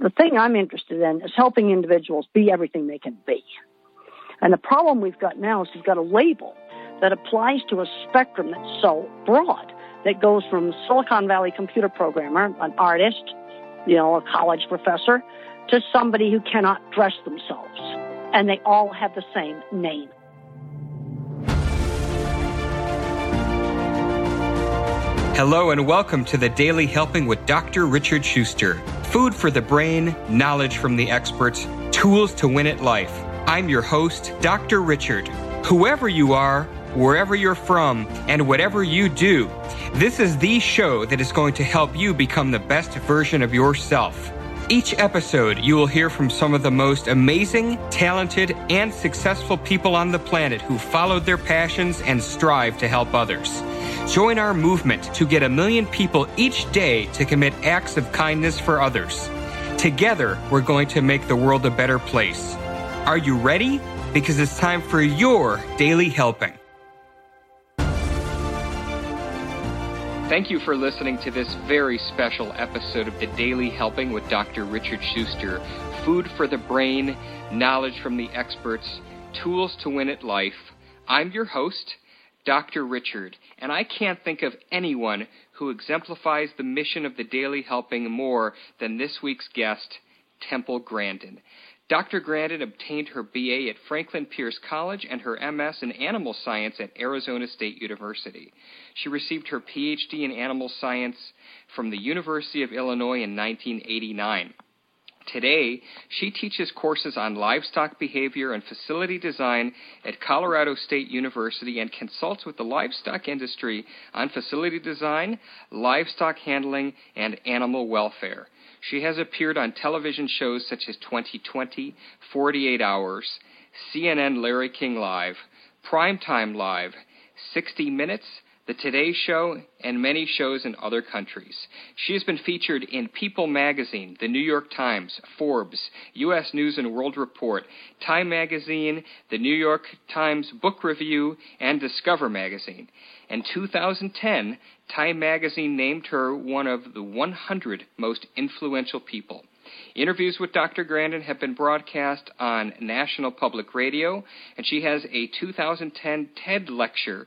The thing I'm interested in is helping individuals be everything they can be. And the problem we've got now is we've got a label that applies to a spectrum that's so broad that goes from Silicon Valley computer programmer, an artist, you know, a college professor, to somebody who cannot dress themselves. And they all have the same name. Hello and welcome to the Daily Helping with Dr. Richard Schuster. Food for the brain, knowledge from the experts, tools to win at life. I'm your host, Dr. Richard. Whoever you are, wherever you're from, and whatever you do, this is the show that is going to help you become the best version of yourself. Each episode, you will hear from some of the most amazing, talented, and successful people on the planet who followed their passions and strive to help others. Join our movement to get a million people each day to commit acts of kindness for others. Together, we're going to make the world a better place. Are you ready? Because it's time for your daily helping. Thank you for listening to this very special episode of the Daily Helping with Dr. Richard Schuster. Food for the brain, knowledge from the experts, tools to win at life. I'm your host, Dr. Richard, and I can't think of anyone who exemplifies the mission of the Daily Helping more than this week's guest, Temple Grandin. Dr. Grandin obtained her BA at Franklin Pierce College and her MS in Animal Science at Arizona State University. She received her PhD in Animal Science from the University of Illinois in 1989. Today, she teaches courses on livestock behavior and facility design at Colorado State University and consults with the livestock industry on facility design, livestock handling, and animal welfare. She has appeared on television shows such as 2020, 48 Hours, CNN Larry King Live, Primetime Live, 60 Minutes, the Today Show, and many shows in other countries. She has been featured in People magazine, The New York Times, Forbes, U.S. News and World Report, Time magazine, The New York Times Book Review, and Discover magazine. In 2010, Time magazine named her one of the 100 most influential people. Interviews with Dr. Grandin have been broadcast on National Public Radio, and she has a 2010 TED Lecture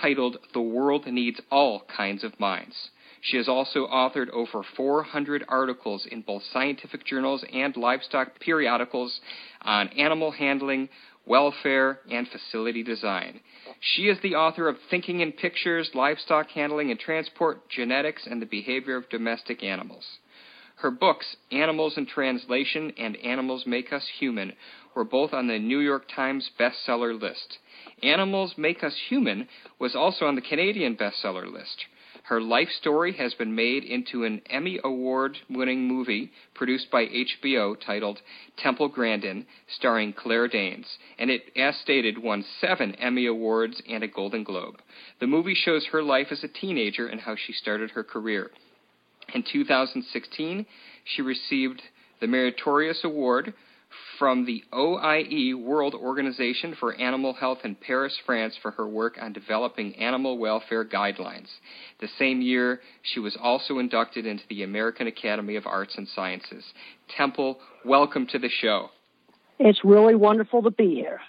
titled The World Needs All Kinds of Minds. She has also authored over 400 articles in both scientific journals and livestock periodicals on animal handling, welfare, and facility design. She is the author of Thinking in Pictures, Livestock Handling and Transport, Genetics, and the Behavior of Domestic Animals. Her books, Animals in Translation and Animals Make Us Human, were both on the New York Times bestseller list. Animals Make Us Human was also on the Canadian bestseller list. Her life story has been made into an Emmy Award winning movie produced by HBO titled Temple Grandin, starring Claire Danes, and it, as stated, won seven Emmy Awards and a Golden Globe. The movie shows her life as a teenager and how she started her career. In 2016, she received the Meritorious Award from the OIE World Organization for Animal Health in Paris, France, for her work on developing animal welfare guidelines. The same year, she was also inducted into the American Academy of Arts and Sciences. Temple, welcome to the show. It's really wonderful to be here.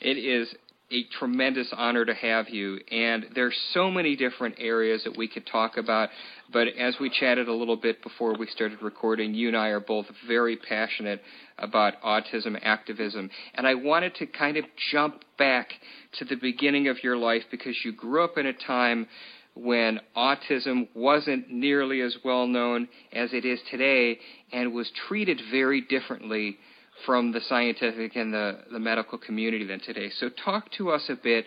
It is a tremendous honor to have you. And there's so many different areas that we could talk about. But as we chatted a little bit before we started recording, you and I are both very passionate about autism activism. And I wanted to kind of jump back to the beginning of your life because you grew up in a time when autism wasn't nearly as well known as it is today and was treated very differently from the scientific and the, the medical community than today. So, talk to us a bit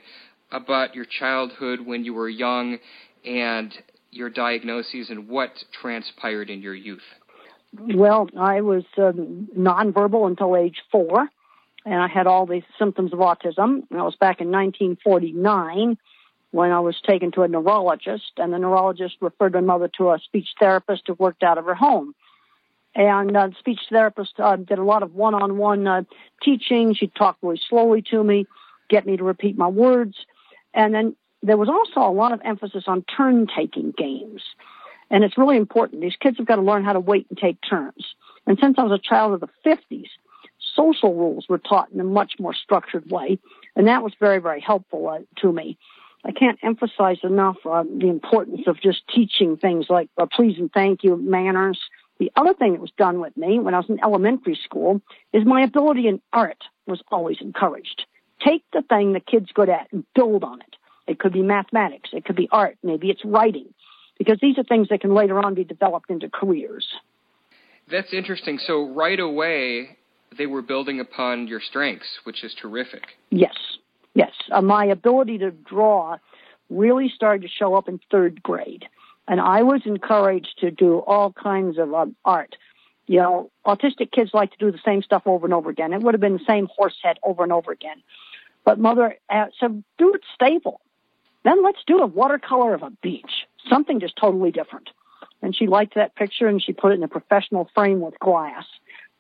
about your childhood when you were young and your diagnoses and what transpired in your youth. Well, I was uh, nonverbal until age four, and I had all the symptoms of autism. And I was back in 1949 when I was taken to a neurologist, and the neurologist referred my mother to a speech therapist who worked out of her home. And uh, speech therapist uh, did a lot of one-on-one uh, teaching. She'd talk really slowly to me, get me to repeat my words, and then there was also a lot of emphasis on turn-taking games. And it's really important. These kids have got to learn how to wait and take turns. And since I was a child of the 50s, social rules were taught in a much more structured way, and that was very, very helpful uh, to me. I can't emphasize enough uh, the importance of just teaching things like uh, please and thank you, manners. The other thing that was done with me when I was in elementary school is my ability in art was always encouraged. Take the thing the kid's good at and build on it. It could be mathematics. It could be art. Maybe it's writing. Because these are things that can later on be developed into careers. That's interesting. So right away, they were building upon your strengths, which is terrific. Yes, yes. Uh, my ability to draw really started to show up in third grade. And I was encouraged to do all kinds of um, art. You know, autistic kids like to do the same stuff over and over again. It would have been the same horse head over and over again. But mother uh, said, do it stable. Then let's do a watercolor of a beach, something just totally different. And she liked that picture and she put it in a professional frame with glass.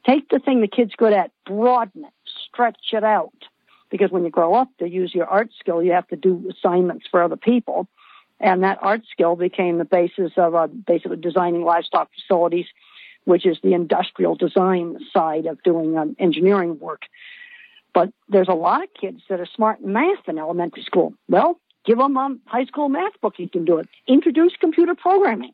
Take the thing the kid's good at, broaden it, stretch it out. Because when you grow up to use your art skill, you have to do assignments for other people. And that art skill became the basis of uh, basically designing livestock facilities, which is the industrial design side of doing um, engineering work. But there's a lot of kids that are smart in math in elementary school. Well, give them a high school math book. You can do it. Introduce computer programming.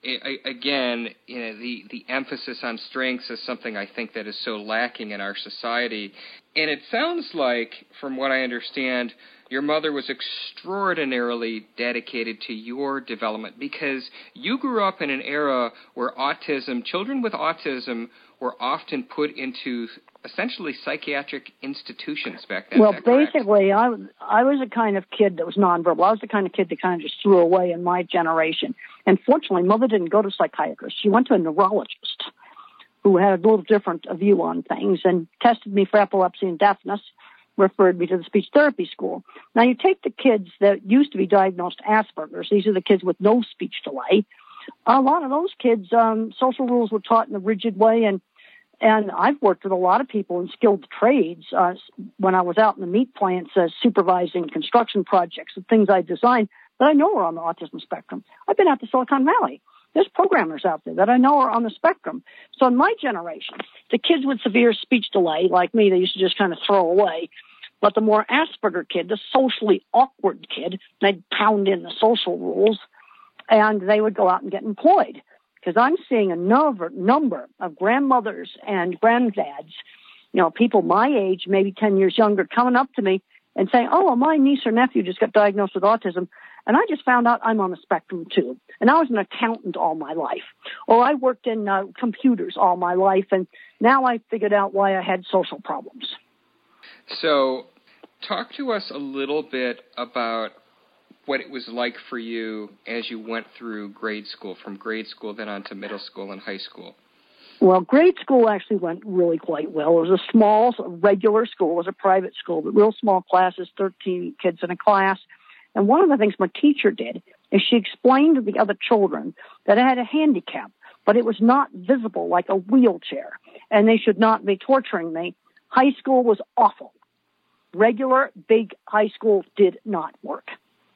It, again, you know, the, the emphasis on strengths is something I think that is so lacking in our society. And it sounds like, from what I understand, your mother was extraordinarily dedicated to your development because you grew up in an era where autism, children with autism, were often put into essentially psychiatric institutions back then. Well, basically, I I was a kind of kid that was nonverbal. I was the kind of kid that kind of just threw away in my generation. And fortunately, mother didn't go to psychiatrist. She went to a neurologist who had a little different view on things and tested me for epilepsy and deafness. Referred me to the speech therapy school. Now you take the kids that used to be diagnosed Asperger's. These are the kids with no speech delay. A lot of those kids, um, social rules were taught in a rigid way, and and I've worked with a lot of people in skilled trades uh, when I was out in the meat plants uh, supervising construction projects and things I designed that I know are on the autism spectrum. I've been out to Silicon Valley. There's programmers out there that I know are on the spectrum. So in my generation, the kids with severe speech delay, like me, they used to just kind of throw away. But the more Asperger kid, the socially awkward kid, they'd pound in the social rules and they would go out and get employed because I'm seeing a number, number of grandmothers and granddads, you know, people my age, maybe 10 years younger, coming up to me and saying, Oh, my niece or nephew just got diagnosed with autism. And I just found out I'm on the spectrum too. And I was an accountant all my life. Or I worked in uh, computers all my life. And now I figured out why I had social problems. So, talk to us a little bit about what it was like for you as you went through grade school, from grade school then on to middle school and high school. Well, grade school actually went really quite well. It was a small, regular school. It was a private school, but real small classes, 13 kids in a class. And one of the things my teacher did is she explained to the other children that I had a handicap, but it was not visible like a wheelchair, and they should not be torturing me. High school was awful. Regular, big high school did not work.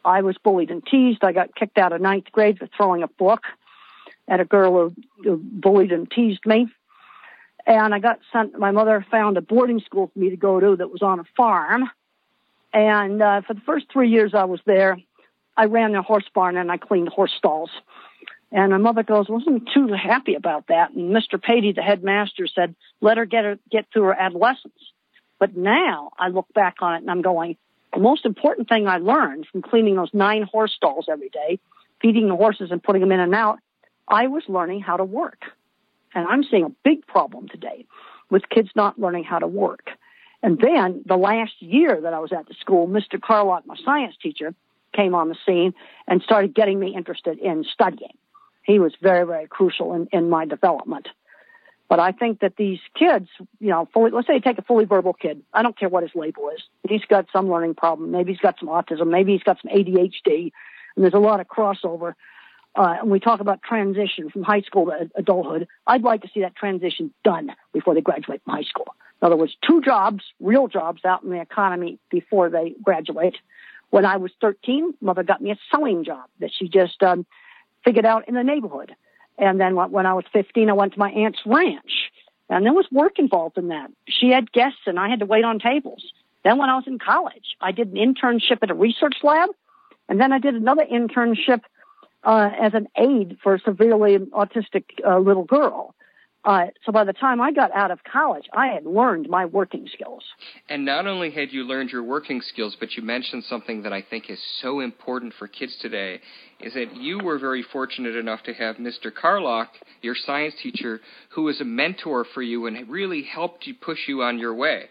I was bullied and teased. I got kicked out of ninth grade for throwing a book at a girl who, bullied and teased me. And I got sent, my mother found a boarding school for me to go to that was on a farm. And uh, for the first three years I was there, I ran the horse barn and I cleaned horse stalls. And my mother goes, wasn't too happy about that. And Mr. Patey, the headmaster, said, let her get her get through her adolescence. But now I look back on it and I'm going, the most important thing I learned from cleaning those nine horse stalls every day, feeding the horses and putting them in and out, I was learning how to work. And I'm seeing a big problem today with kids not learning how to work. And then the last year that I was at the school, Mr. Carlock, my science teacher, came on the scene and started getting me interested in studying. He was very, very crucial in, in my development. But I think that these kids, you know, fully, let's say you take a fully verbal kid. I don't care what his label is. He's got some learning problem. Maybe he's got some autism. Maybe he's got some ADHD. And there's a lot of crossover. Uh, and we talk about transition from high school to adulthood. I'd like to see that transition done before they graduate from high school. In other words, two jobs, real jobs out in the economy before they graduate. When I was 13, mother got me a sewing job that she just um, figured out in the neighborhood. And then when I was 15, I went to my aunt's ranch And there was work involved in that. She had guests and I had to wait on tables. Then when I was in college, I did an internship at a research lab. And then I did another internship uh, as an aide for a severely autistic uh, little girl. Uh, so by the time I got out of college, I had learned my working skills. And not only had you learned your working skills, but you mentioned something that I think is so important for kids today, is that you were very fortunate enough to have Mr. Carlock, your science teacher, who was a mentor for you and really helped you push you on your way.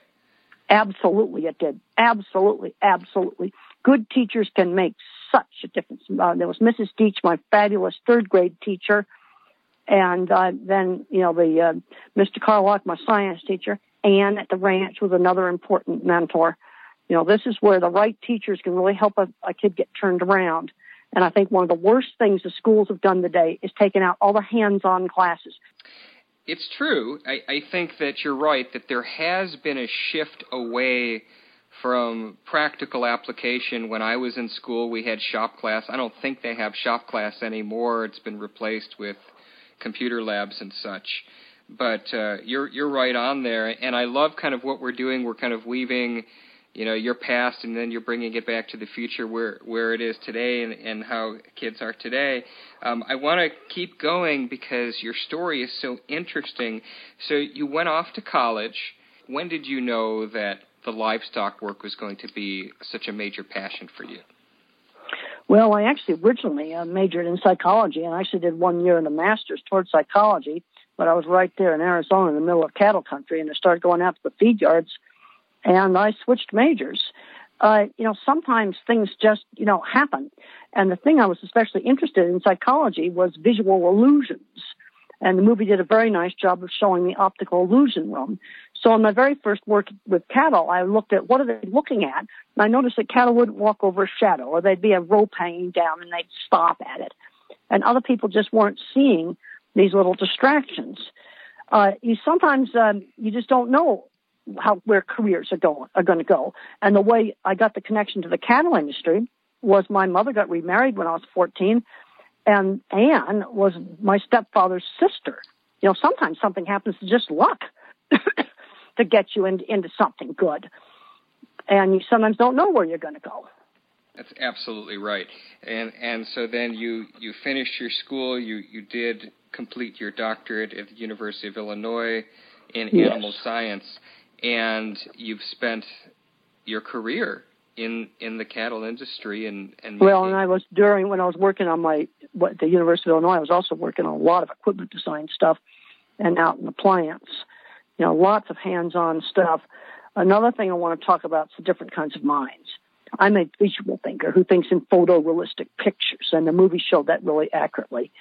Absolutely, it did. Absolutely, absolutely. Good teachers can make such a difference. Uh, there was Mrs. Deach, my fabulous third grade teacher, and uh, then you know the uh, Mr. Carlock, my science teacher, Anne at the ranch was another important mentor. You know, this is where the right teachers can really help a, a kid get turned around. And I think one of the worst things the schools have done today is taken out all the hands-on classes. It's true. I, I think that you're right that there has been a shift away from practical application. When I was in school, we had shop class. I don't think they have shop class anymore. It's been replaced with computer labs and such. But uh, you're you're right on there, and I love kind of what we're doing. We're kind of weaving, you know, your past, and then you're bringing it back to the future, where where it is today, and, and how kids are today. Um, I want to keep going because your story is so interesting. So you went off to college. When did you know that the livestock work was going to be such a major passion for you? Well, I actually originally uh, majored in psychology and I actually did one year in a master's towards psychology, but I was right there in Arizona in the middle of cattle country and I started going out to the feed yards and I switched majors. Uh, you know, sometimes things just, you know, happen. And the thing I was especially interested in psychology was visual illusions. And the movie did a very nice job of showing the optical illusion room. So in my very first work with cattle, I looked at what are they looking at, and I noticed that cattle wouldn't walk over a shadow, or there'd be a rope hanging down, and they'd stop at it, and other people just weren't seeing these little distractions. Uh, you sometimes um, you just don't know how where careers are going are going to go, and the way I got the connection to the cattle industry was my mother got remarried when I was 14, and Anne was my stepfather's sister. You know, sometimes something happens to just luck. to get you in, into something good. And you sometimes don't know where you're going to go. That's absolutely right. And and so then you you finished your school. You you did complete your doctorate at the University of Illinois in yes. animal science, and you've spent your career in in the cattle industry and and well and I was during when I was working on my what the University of Illinois I was also working on a lot of equipment design stuff and out in the plants you know, lots of hands-on stuff. Another thing I want to talk about is the different kinds of minds. I'm a visual thinker who thinks in photorealistic pictures, and the movie showed that really accurately.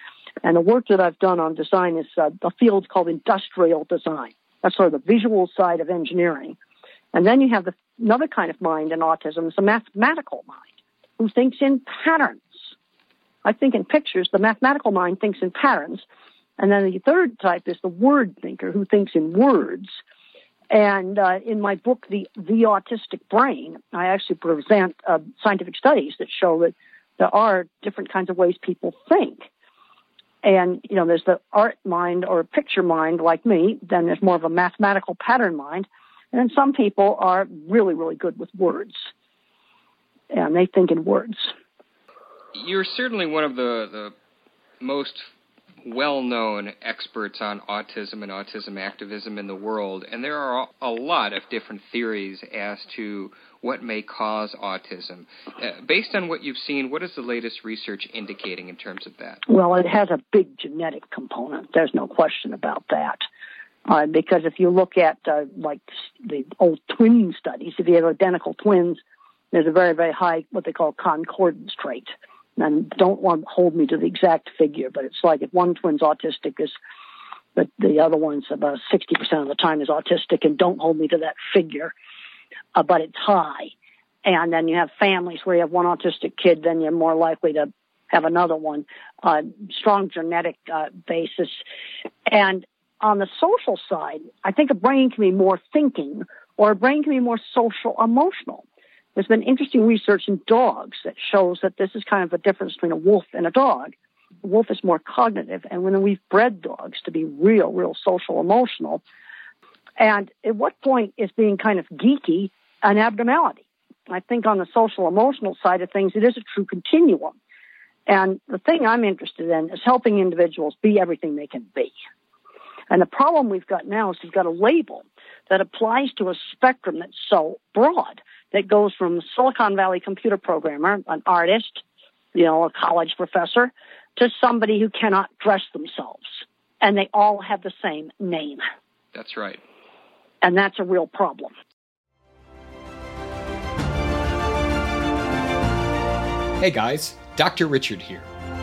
And the work that I've done on design is uh, a field called industrial design. That's sort of the visual side of engineering. And then you have the, another kind of mind in autism, it's a mathematical mind who thinks in patterns. I think in pictures, the mathematical mind thinks in patterns, and then the third type is the word thinker who thinks in words. And uh, in my book, the the autistic brain, I actually present uh, scientific studies that show that there are different kinds of ways people think. And you know, there's the art mind or picture mind, like me. Then there's more of a mathematical pattern mind. And then some people are really, really good with words, and they think in words. You're certainly one of the the most well known experts on autism and autism activism in the world, and there are a lot of different theories as to what may cause autism. Uh, based on what you've seen, what is the latest research indicating in terms of that? Well, it has a big genetic component. There's no question about that. Uh, because if you look at uh, like the old twin studies, if you have identical twins, there's a very, very high what they call concordance trait and don't want hold me to the exact figure, but it's like if one twin's autistic is but the other one's about 60% of the time is autistic and don't hold me to that figure, uh, but it's high. And then you have families where you have one autistic kid, then you're more likely to have another one, uh, strong genetic uh, basis. And on the social side, I think a brain can be more thinking or a brain can be more social emotional. There's been interesting research in dogs that shows that this is kind of a difference between a wolf and a dog. The wolf is more cognitive, and when we've bred dogs to be real, real social emotional, And at what point is being kind of geeky an abnormality? I think on the social emotional side of things, it is a true continuum. And the thing I'm interested in is helping individuals be everything they can be. And the problem we've got now is we've got a label that applies to a spectrum that's so broad that goes from Silicon Valley computer programmer, an artist, you know, a college professor, to somebody who cannot dress themselves. And they all have the same name. That's right. And that's a real problem. Hey guys, Dr. Richard here.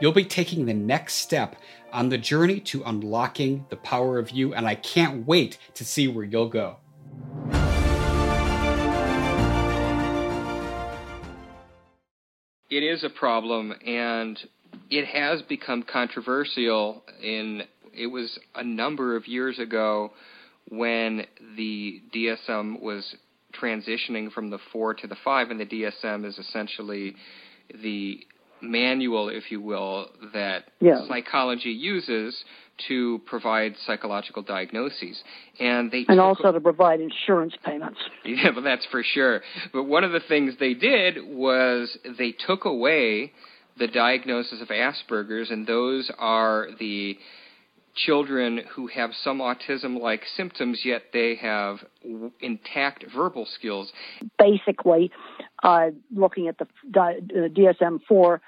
You'll be taking the next step on the journey to unlocking the power of you, and I can't wait to see where you'll go. it is a problem, and it has become controversial. In it was a number of years ago when the DSM was transitioning from the four to the five, and the DSM is essentially the manual, if you will, that yeah. psychology uses to provide psychological diagnoses, and they and also to provide insurance payments. Yeah, well, that's for sure. But one of the things they did was they took away the diagnosis of Asperger's, and those are the children who have some autism like symptoms, yet they have intact verbal skills. Basically, uh, looking at the DSM 4,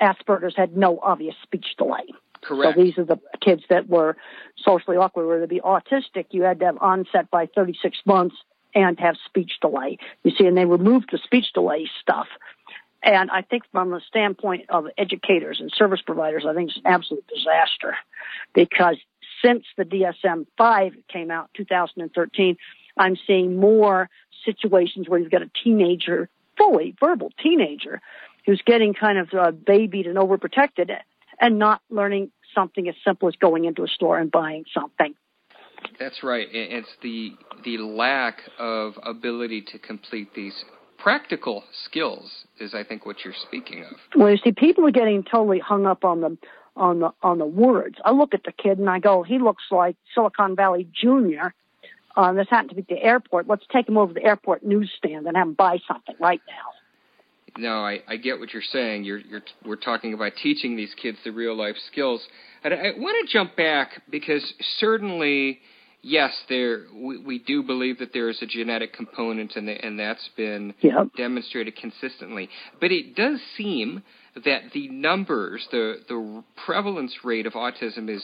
Asperger's had no obvious speech delay. Correct. So these are the kids that were socially awkward. Where to be autistic, you had to have onset by 36 months and have speech delay. You see, and they removed the speech delay stuff. And I think from the standpoint of educators and service providers, I think it's an absolute disaster because since the DSM 5 came out 2013, I'm seeing more situations where you've got a teenager, fully verbal teenager, who's getting kind of uh, babied and overprotected and not learning something as simple as going into a store and buying something. That's right. It's the the lack of ability to complete these practical skills is I think what you're speaking of. Well, you see, people are getting totally hung up on the on the on the words. I look at the kid and I go, he looks like Silicon Valley Junior. Um, this happened to be at the airport. Let's take them over to the airport newsstand and have them buy something right now no, I, I get what you're saying. You're, you're, we're talking about teaching these kids the real life skills. And I, I want to jump back because certainly, yes, there we, we do believe that there is a genetic component, and, the, and that's been yep. demonstrated consistently. But it does seem that the numbers, the the prevalence rate of autism is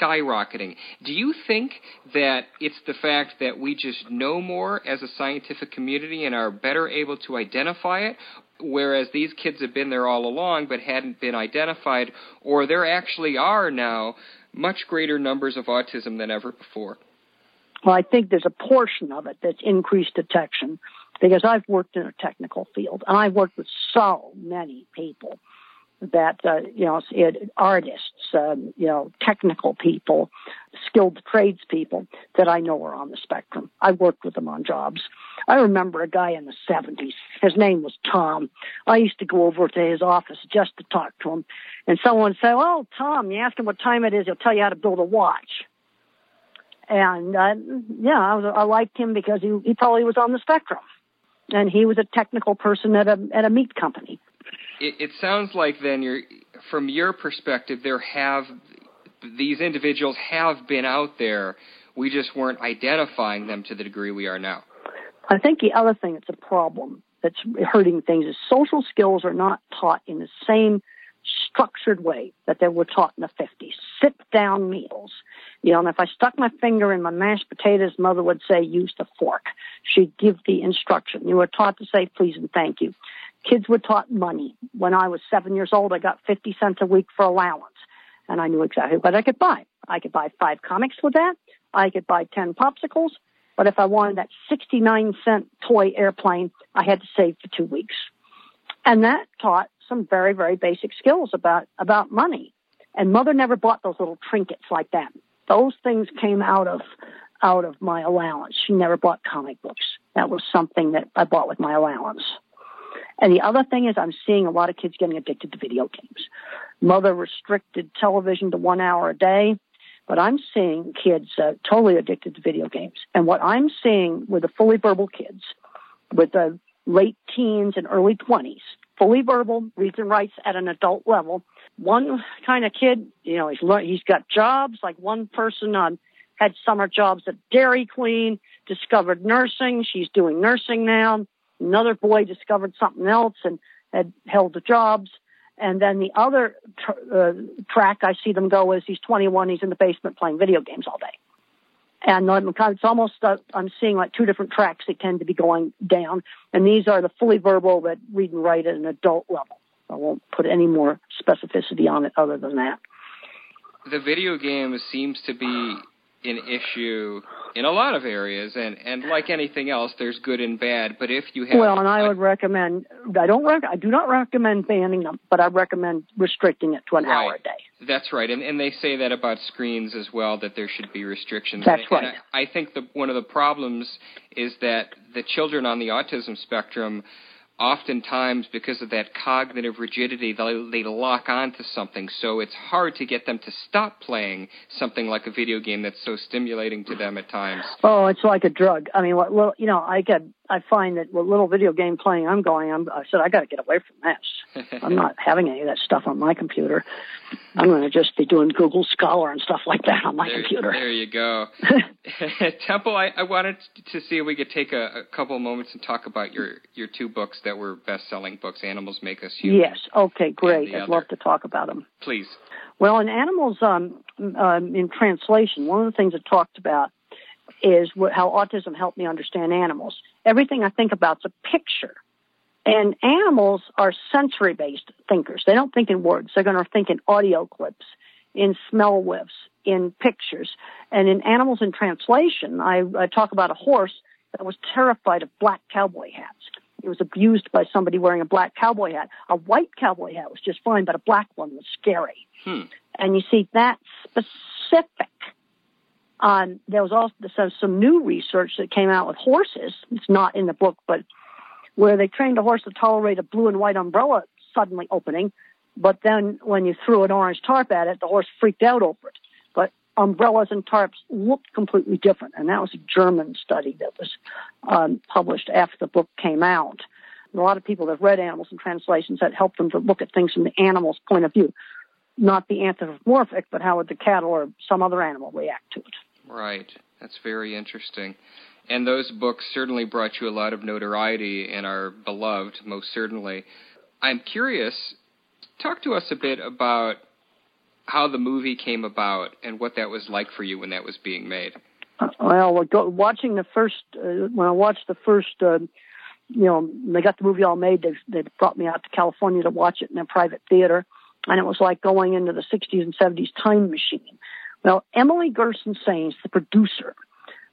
skyrocketing. Do you think that it's the fact that we just know more as a scientific community and are better able to identify it, whereas these kids have been there all along but hadn't been identified, or there actually are now much greater numbers of autism than ever before? Well, I think there's a portion of it that's increased detection because I've worked in a technical field and I've worked with so many people that uh, you know it, artists, um, you know, technical people, skilled tradespeople that I know are on the spectrum. I worked with them on jobs. I remember a guy in the '70s. His name was Tom. I used to go over to his office just to talk to him, and someone say, "Oh, Tom, you ask him what time it is, he'll tell you how to build a watch." And uh, yeah, I, was, I liked him because he he probably was on the spectrum, and he was a technical person at a at a meat company it, it sounds like then you're from your perspective there have these individuals have been out there. We just weren't identifying them to the degree we are now. I think the other thing that's a problem that's hurting things is social skills are not taught in the same structured way that they were taught in the 50s. Sit down meals. You know, and if I stuck my finger in my mashed potatoes, mother would say, use the fork. She'd give the instruction. You were taught to say please and thank you. Kids were taught money. When I was seven years old, I got 50 cents a week for allowance. And I knew exactly what I could buy. I could buy five comics with that. I could buy 10 popsicles. But if I wanted that 69 cent toy airplane, I had to save for two weeks. And that taught some very, very basic skills about, about money. And mother never bought those little trinkets like that. Those things came out of, out of my allowance. She never bought comic books. That was something that I bought with my allowance. And the other thing is I'm seeing a lot of kids getting addicted to video games. Mother restricted television to one hour a day, but I'm seeing kids uh, totally addicted to video games. And what I'm seeing with the fully verbal kids, with the late teens and early 20s, fully verbal, reads and writes at an adult level. One kind of kid, you know, he's learned, he's got jobs. Like one person on had summer jobs at Dairy Queen, discovered nursing. She's doing nursing now. Another boy discovered something else and had held the jobs. And then the other tr- uh, track I see them go is he's 21, he's in the basement playing video games all day. And it's almost, uh, I'm seeing like two different tracks that tend to be going down. And these are the fully verbal that read and write at an adult level. I won't put any more specificity on it other than that. The video game seems to be an issue in a lot of areas, and and like anything else, there's good and bad. But if you have well, and I would recommend I don't rec- I do not recommend banning them, but I recommend restricting it to an right. hour a day. That's right, and and they say that about screens as well that there should be restrictions. That's and, right. And I, I think the one of the problems is that the children on the autism spectrum oftentimes because of that cognitive rigidity they, they lock onto something. So it's hard to get them to stop playing something like a video game that's so stimulating to them at times. Oh it's like a drug. I mean little you know i get i find that with little video game playing i'm going I'm, i said i got to get away from this i'm not having any of that stuff on my computer i'm going to just be doing google scholar and stuff like that on my there, computer there you go temple I, I wanted to see if we could take a, a couple of moments and talk about your your two books that were best-selling books, Animals Make Us Human. Yes. Okay. Great. I'd other. love to talk about them. Please. Well, in Animals, um, um, in translation, one of the things it talked about is what, how autism helped me understand animals. Everything I think about is a picture. And animals are sensory based thinkers. They don't think in words. They're going to think in audio clips, in smell whiffs, in pictures. And in Animals in Translation, I, I talk about a horse that was terrified of black cowboy hats. It was abused by somebody wearing a black cowboy hat. A white cowboy hat was just fine, but a black one was scary. Hmm. And you see that specific. Um, there was also so some new research that came out with horses. It's not in the book, but where they trained a horse to tolerate a blue and white umbrella suddenly opening, but then when you threw an orange tarp at it, the horse freaked out over it. But umbrellas and tarps looked completely different, and that was a German study that was um, published after the book came out. A lot of people that read Animals in Translations that helped them to look at things from the animal's point of view, not the anthropomorphic, but how would the cattle or some other animal react to it. Right. That's very interesting. And those books certainly brought you a lot of notoriety and are beloved, most certainly. I'm curious, talk to us a bit about how the movie came about and what that was like for you when that was being made. Uh, well, watching the first, uh, when I watched the first, uh, you know, they got the movie all made, they, they brought me out to California to watch it in a private theater. And it was like going into the 60s and 70s time machine. Well, Emily Gerson Saines, the producer,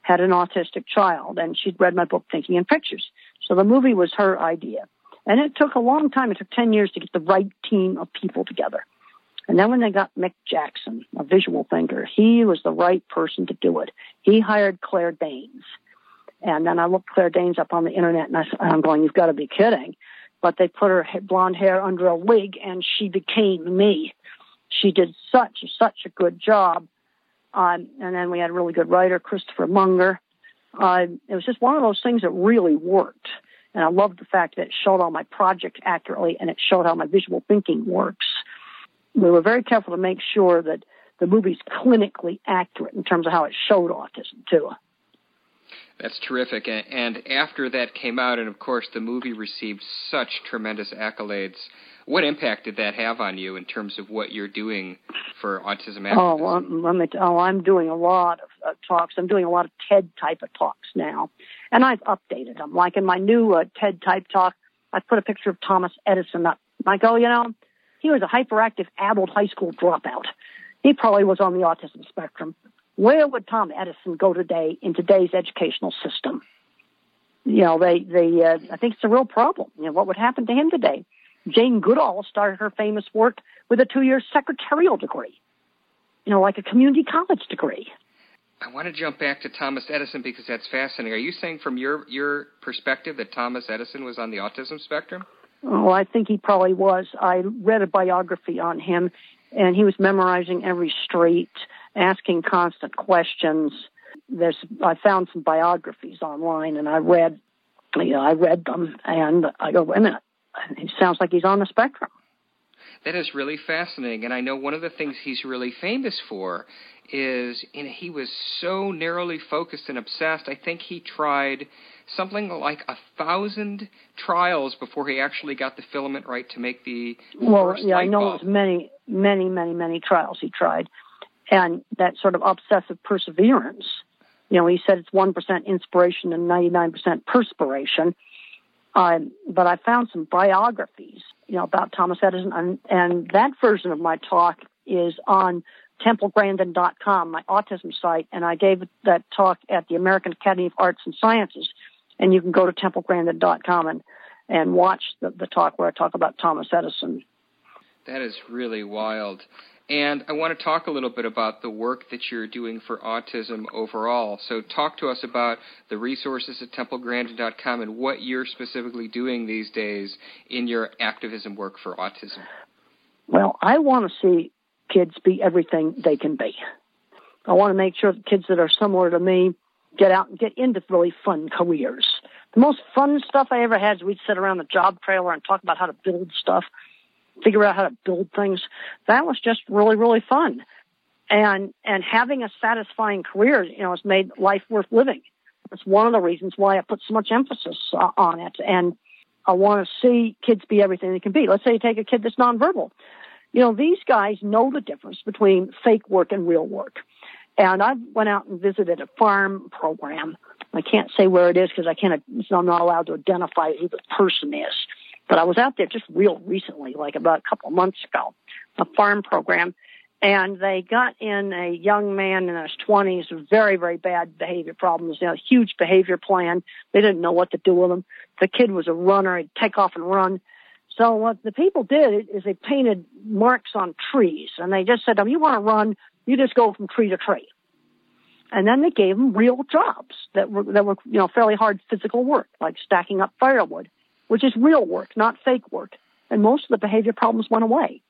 had an autistic child, and she'd read my book, Thinking in Pictures. So the movie was her idea. And it took a long time. It took 10 years to get the right team of people together. And then when they got Mick Jackson, a visual thinker, he was the right person to do it. He hired Claire Danes. And then I looked Claire Danes up on the internet and I, I'm going, you've got to be kidding. But they put her blonde hair under a wig and she became me. She did such, such a good job. Um, and then we had a really good writer, Christopher Monger. Uh, it was just one of those things that really worked. And I loved the fact that it showed all my projects accurately and it showed how my visual thinking works. We were very careful to make sure that the movie's clinically accurate in terms of how it showed autism, too. That's terrific. And after that came out, and of course the movie received such tremendous accolades, what impact did that have on you in terms of what you're doing for autism activism? Oh, well, let me, oh I'm doing a lot of uh, talks. I'm doing a lot of TED type of talks now, and I've updated them. Like in my new uh, TED type talk, I put a picture of Thomas Edison up. I go, you know, he was a hyperactive adult high school dropout. He probably was on the autism spectrum. Where would Tom Edison go today in today's educational system? You know, they, they, uh, I think it's a real problem. You know, what would happen to him today? Jane Goodall started her famous work with a two-year secretarial degree. You know, like a community college degree. I want to jump back to Thomas Edison because that's fascinating. Are you saying from your your perspective that Thomas Edison was on the autism spectrum? Oh, I think he probably was. I read a biography on him, and he was memorizing every street, asking constant questions. There's I found some biographies online, and I read, you know, I read them, and I go, wait a minute, it sounds like he's on the spectrum. That is really fascinating, and I know one of the things he's really famous for is you know, he was so narrowly focused and obsessed. I think he tried something like a thousand trials before he actually got the filament right to make the well. yeah, I know bulb. it was many, many, many, many trials he tried, and that sort of obsessive perseverance. You know, he said it's one percent inspiration and ninety nine percent perspiration. Um, but I found some biographies, you know, about Thomas Edison, and, and that version of my talk is on templegrandin.com, my autism site, and I gave that talk at the American Academy of Arts and Sciences. And you can go to templegrandin.com and, and watch the, the talk where I talk about Thomas Edison. That is really wild. And I want to talk a little bit about the work that you're doing for autism overall. So, talk to us about the resources at templegrandin.com and what you're specifically doing these days in your activism work for autism. Well, I want to see kids be everything they can be. I want to make sure that kids that are similar to me get out and get into really fun careers. The most fun stuff I ever had is we'd sit around the job trailer and talk about how to build stuff, figure out how to build things. That was just really, really fun. And, and having a satisfying career, you know, has made life worth living. That's one of the reasons why I put so much emphasis uh, on it. And I want to see kids be everything they can be. Let's say you take a kid that's nonverbal. You know, these guys know the difference between fake work and real work. And I went out and visited a farm program. I can't say where it is because I can't, I'm not allowed to identify who the person is. But I was out there just real recently, like about a couple months ago, a farm program. And they got in a young man in his 20s very, very bad behavior problems, you know, huge behavior plan. They didn't know what to do with him. The kid was a runner. He'd take off and run. So what the people did is they painted marks on trees and they just said, if you want to run, you just go from tree to tree. And then they gave them real jobs that were, that were, you know, fairly hard physical work, like stacking up firewood, which is real work, not fake work. And most of the behavior problems went away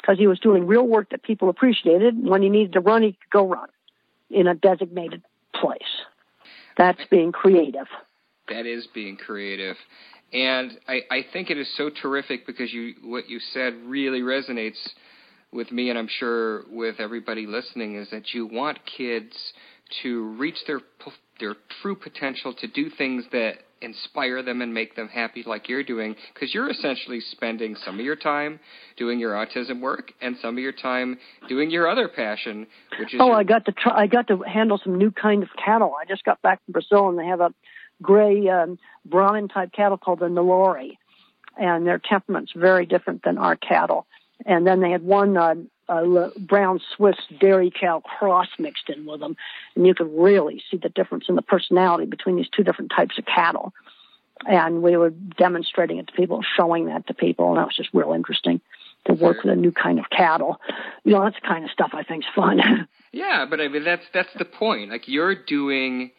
because he was doing real work that people appreciated. And when he needed to run, he could go run in a designated place. That's being creative. That is being creative. And I, I think it is so terrific because you what you said really resonates with me and I'm sure with everybody listening is that you want kids to reach their their true potential to do things that inspire them and make them happy like you're doing because you're essentially spending some of your time doing your autism work and some of your time doing your other passion which is oh your... i got to try i got to handle some new kind of cattle i just got back from brazil and they have a gray um, Brahman type cattle called the Nelore, and their temperament's very different than our cattle. And then they had one uh, uh, brown Swiss dairy cow cross mixed in with them, and you could really see the difference in the personality between these two different types of cattle. And we were demonstrating it to people, showing that to people, and that was just real interesting to work with a new kind of cattle. You know, that's the kind of stuff I think's fun. yeah, but I mean that's that's the point. Like you're doing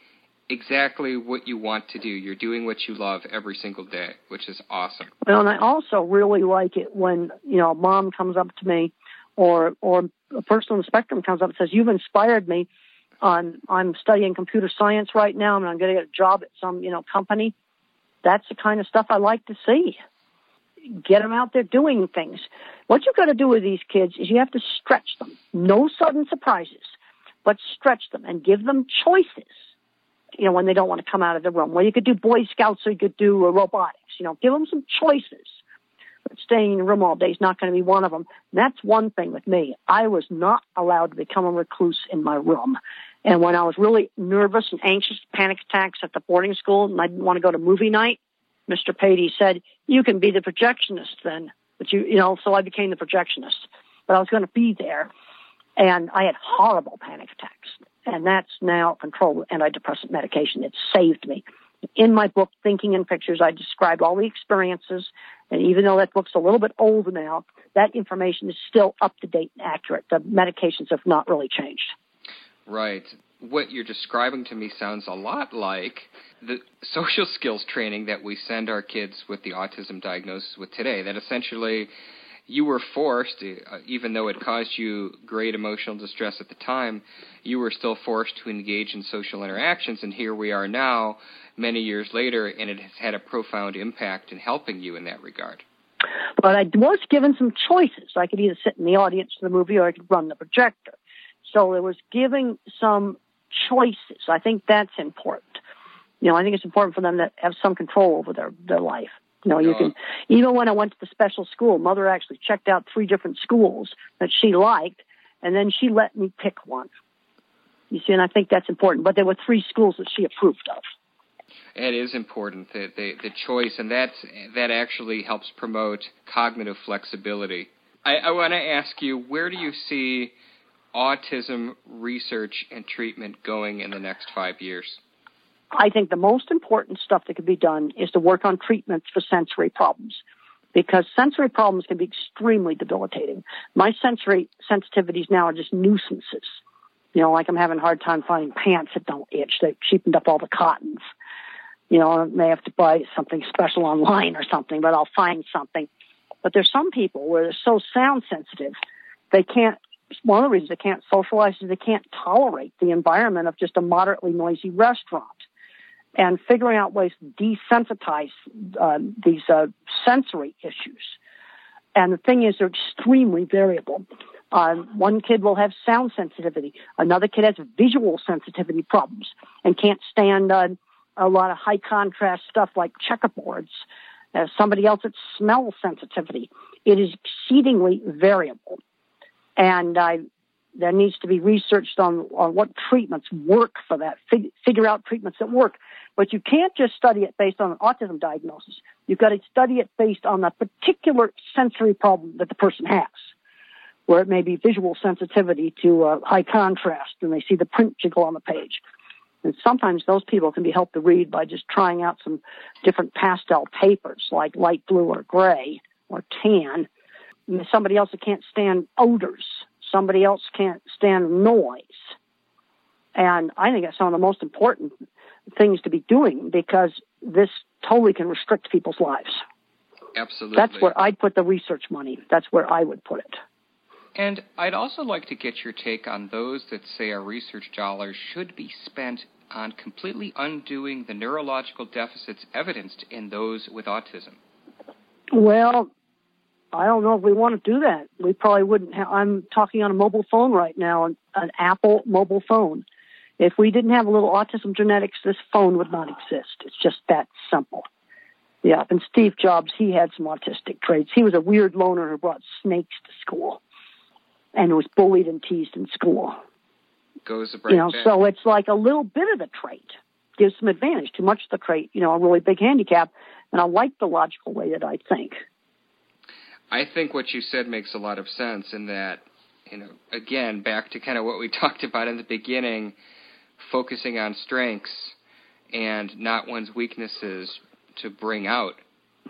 exactly what you want to do. You're doing what you love every single day, which is awesome. Well, and I also really like it when, you know, mom comes up to me or or a person on the spectrum comes up and says, You've inspired me. I'm I'm studying computer science right now and I'm gonna get a job at some, you know, company. That's the kind of stuff I like to see. Get them out there doing things. What you've got to do with these kids is you have to stretch them. No sudden surprises, but stretch them and give them choices you know, when they don't want to come out of the room. Well, you could do Boy Scouts or you could do robotics. You know, give them some choices. Staying in the room all day is not going to be one of them. That's one thing with me. I was not allowed to become a recluse in my room. And when I was really nervous and anxious, panic attacks at the boarding school, and I didn't want to go to movie night, Mr. Patey said, "You can be the projectionist then." But you, you know, so I became the projectionist. But I was going to be there, and I had horrible panic attacks and that's now controlled with antidepressant medication. It saved me. In my book, Thinking in Pictures, I describe all the experiences, and even though that book's a little bit old now, that information is still up to date and accurate. The medications have not really changed. Right. What you're describing to me sounds a lot like the social skills training that we send our kids with the autism diagnosis with today. That essentially you were forced, uh, even though it caused you great emotional distress at the time, you were still forced to engage in social interactions. And here we are now, many years later, and it has had a profound impact in helping you in that regard. But I was given some choices. I could either sit in the audience for the movie or I could run the projector. So there was giving some choices. I think that's important. You know, I think it's important for them to have some control over their, their life. You know, you can even when I went to the special school, mother actually checked out three different schools that she liked, and then she let me pick one. You see, and I think that's important. But there were three schools that she approved of. It is important the, the the choice, and that's that actually helps promote cognitive flexibility. I, I want to ask you, where do you see autism research and treatment going in the next five years? I think the most important stuff that can be done is to work on treatments for sensory problems because sensory problems can be extremely debilitating. My sensory sensitivities now are just nuisances. You know, like I'm having a hard time finding pants that don't itch. They've cheapened up all the cottons. You know, I may have to buy something special online or something, but I'll find something. But there's some people where they're so sound sensitive, they can't, one of the reasons they can't socialize is they can't tolerate the environment of just a moderately noisy restaurant and figuring out ways to desensitize uh, these uh, sensory issues. And the thing is, they're extremely variable. Uh, one kid will have sound sensitivity. Another kid has visual sensitivity problems and can't stand uh, a lot of high contrast stuff like checkerboards. Uh, somebody else has smell sensitivity. It is exceedingly variable. And I there needs to be researched on, on what treatments work for that. Fig, figure out treatments that work. But you can't just study it based on an autism diagnosis. You've got to study it based on the particular sensory problem that the person has, where it may be visual sensitivity to uh, high contrast and they see the print jiggle on the page. And sometimes those people can be helped to read by just trying out some different pastel papers like light blue or gray or tan. And somebody else that can't stand odors somebody else can't stand noise. And I think that's some of the most important things to be doing because this totally can restrict people's lives. Absolutely. That's where I'd put the research money. That's where I would put it. And I'd also like to get your take on those that say our research dollars should be spent on completely undoing the neurological deficits evidenced in those with autism. Well, I don't know if we want to do that. We probably wouldn't have, I'm talking on a mobile phone right now, an, an Apple mobile phone. If we didn't have a little autism genetics, this phone would not exist. It's just that simple. Yeah, and Steve Jobs, he had some autistic traits. He was a weird loner who brought snakes to school and was bullied and teased in school. Goes right You know, back. so it's like a little bit of the trait gives some advantage. Too much of the trait, you know, a really big handicap. And I like the logical way that I think. I think what you said makes a lot of sense in that, you know, again, back to kind of what we talked about in the beginning, focusing on strengths and not one's weaknesses to bring out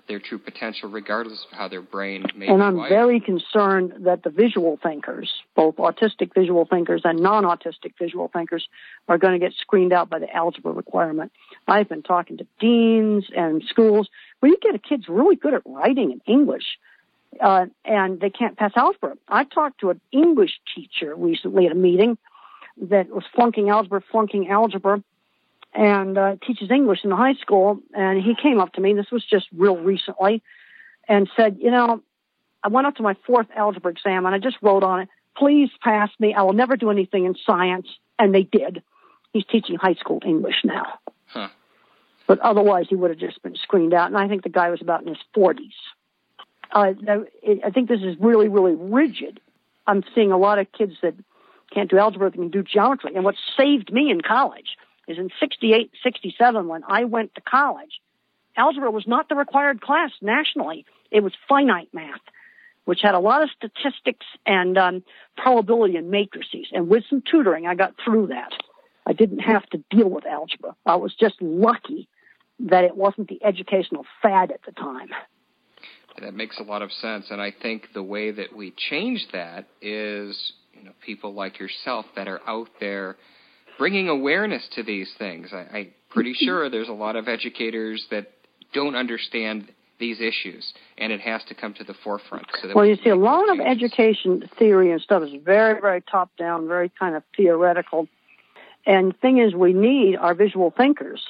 their true potential, regardless of how their brain may And I'm wired. very concerned that the visual thinkers, both autistic visual thinkers and non-autistic visual thinkers, are going to get screened out by the algebra requirement. I've been talking to deans and schools where you get a kid's really good at writing in English, uh, and they can't pass algebra. I talked to an English teacher recently at a meeting that was flunking algebra, flunking algebra, and uh, teaches English in the high school. And he came up to me. This was just real recently, and said, "You know, I went up to my fourth algebra exam and I just wrote on it, please pass me. I will never do anything in science. And they did. He's teaching high school English now. Huh. But otherwise, he would have just been screened out. And I think the guy was about in his 40s. Uh, I think this is really, really rigid. I'm seeing a lot of kids that can't do algebra, they can do geometry. And what saved me in college is in 68, 67, when I went to college, algebra was not the required class nationally. It was finite math, which had a lot of statistics and um, probability and matrices. And with some tutoring, I got through that. I didn't have to deal with algebra. I was just lucky that it wasn't the educational fad at the time. That makes a lot of sense, and I think the way that we change that is, you know, people like yourself that are out there bringing awareness to these things. I, I'm pretty mm-hmm. sure there's a lot of educators that don't understand these issues, and it has to come to the forefront. So well, we you see, a lot of education theory and stuff is very, very top down, very kind of theoretical. And the thing is, we need our visual thinkers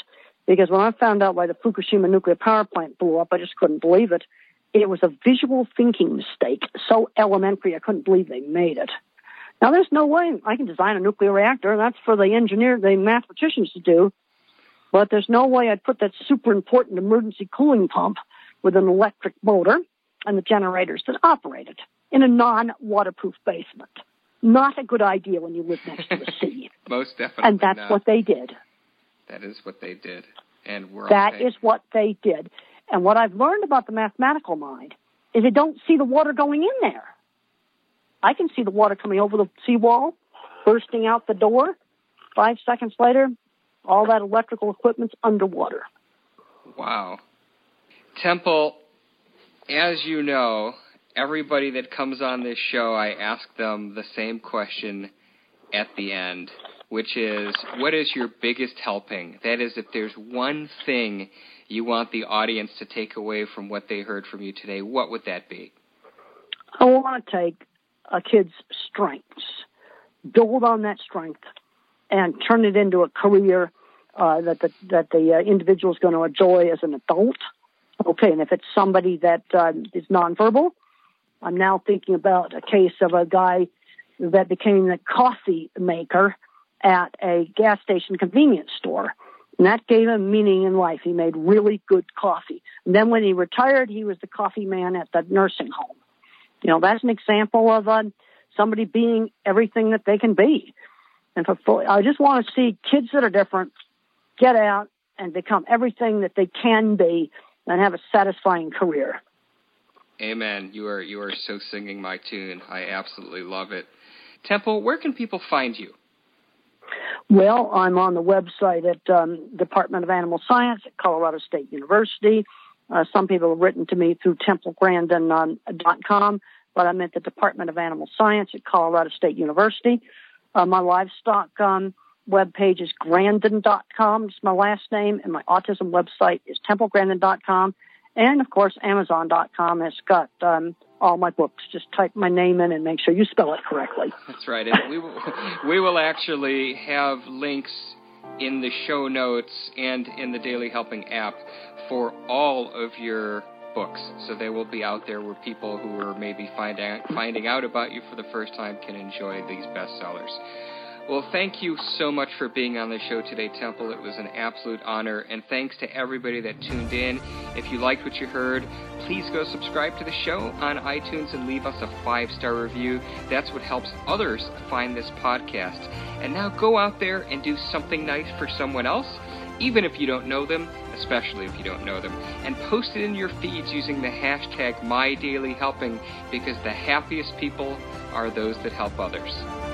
because when I found out why the Fukushima nuclear power plant blew up, I just couldn't believe it. It was a visual thinking mistake, so elementary I couldn't believe they made it. Now, there's no way I can design a nuclear reactor. That's for the engineer, the mathematicians to do. But there's no way I'd put that super important emergency cooling pump with an electric motor and the generators that operate it in a non-waterproof basement. Not a good idea when you live next to the sea. Most definitely. And that's not. what they did. That is what they did. And we're That is what they did. And what I've learned about the mathematical mind is they don't see the water going in there. I can see the water coming over the seawall, bursting out the door. Five seconds later, all that electrical equipment's underwater. Wow. Temple, as you know, everybody that comes on this show, I ask them the same question at the end, which is what is your biggest helping? That is, if there's one thing you want the audience to take away from what they heard from you today, what would that be? I want to take a kid's strengths, build on that strength, and turn it into a career uh, that the that the uh, individual is going to enjoy as an adult. Okay, and if it's somebody that uh, is nonverbal, I'm now thinking about a case of a guy that became the coffee maker at a gas station convenience store. And that gave him meaning in life. He made really good coffee. And then when he retired, he was the coffee man at the nursing home. You know, that's an example of uh, somebody being everything that they can be. And for, I just want to see kids that are different get out and become everything that they can be and have a satisfying career. Amen. You are you are so singing my tune. I absolutely love it. Temple, where can people find you? Well, I'm on the website at um, Department of Animal Science at Colorado State University. Uh, some people have written to me through templegrandin.com, but I'm at the Department of Animal Science at Colorado State University. Uh, my livestock um, webpage is grandin.com. It's my last name, and my autism website is templegrandin.com. And of course, Amazon.com has got um, all my books. Just type my name in and make sure you spell it correctly. That's right. And we will, we will actually have links in the show notes and in the Daily Helping app for all of your books. So they will be out there where people who are maybe find out, finding out about you for the first time can enjoy these bestsellers. Well, thank you so much for being on the show today, Temple. It was an absolute honor. And thanks to everybody that tuned in. If you liked what you heard, please go subscribe to the show on iTunes and leave us a five star review. That's what helps others find this podcast. And now go out there and do something nice for someone else, even if you don't know them, especially if you don't know them. And post it in your feeds using the hashtag MyDailyHelping because the happiest people are those that help others.